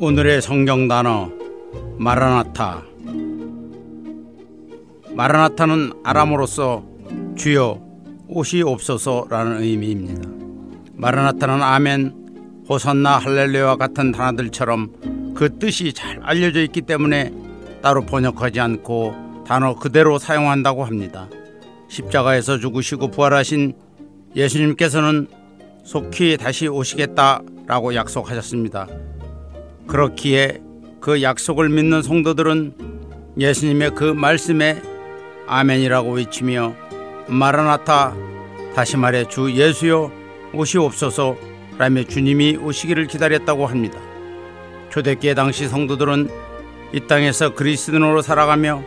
오늘의 성경 단어 마라나타 마라나타는 아람어로서 주여 옷이 없어서라는 의미입니다. 마라나타는 아멘, 호산나, 할렐루야 같은 단어들처럼 그 뜻이 잘 알려져 있기 때문에 따로 번역하지 않고 단어 그대로 사용한다고 합니다. 십자가에서 죽으시고 부활하신 예수님께서는 속히 다시 오시겠다라고 약속하셨습니다. 그렇기에 그 약속을 믿는 성도들은 예수님의 그 말씀에 아멘이라고 외치며 마라나타 다시 말해 주 예수여 오시옵소서 라며 주님이 오시기를 기다렸다고 합니다. 초대기의 당시 성도들은 이 땅에서 그리스도인으로 살아가며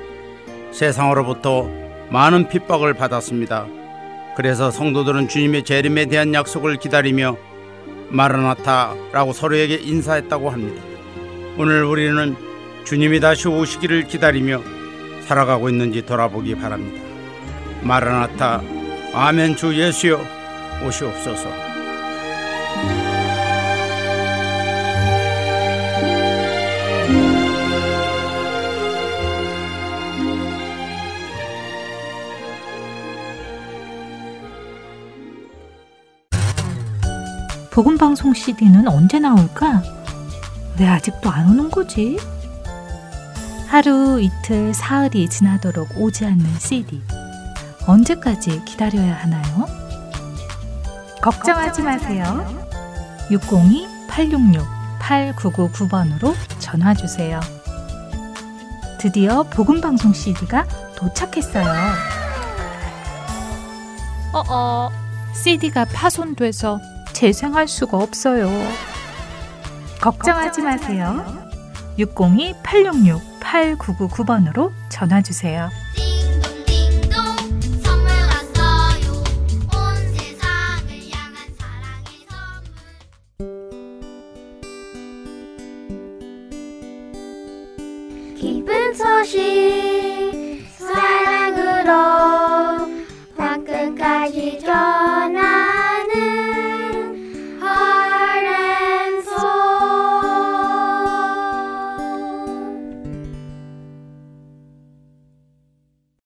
세상으로부터 많은 핍박을 받았습니다. 그래서 성도들은 주님의 재림에 대한 약속을 기다리며 마라나타라고 서로에게 인사했다고 합니다. 오늘 우리는 주님이 다시 오시기를 기다리며 살아가고 있는지 돌아보기 바랍니다. 마라나타 아멘 주 예수여 오시옵소서. 복음방송 CD는 언제 나올까? 왜 아직도 안 오는 거지? 하루, 이틀, 사흘이 지나도록 오지 않는 CD. 언제까지 기다려야 하나요? 걱정하지 마세요. 602-866-8999번으로 전화 주세요. 드디어 복음방송 CD가 도착했어요. 어어, CD가 파손돼서 재생할 수가 없어요. 걱정하지 마세요. 602-866-8999번으로 전화 주세요. 기쁜 소식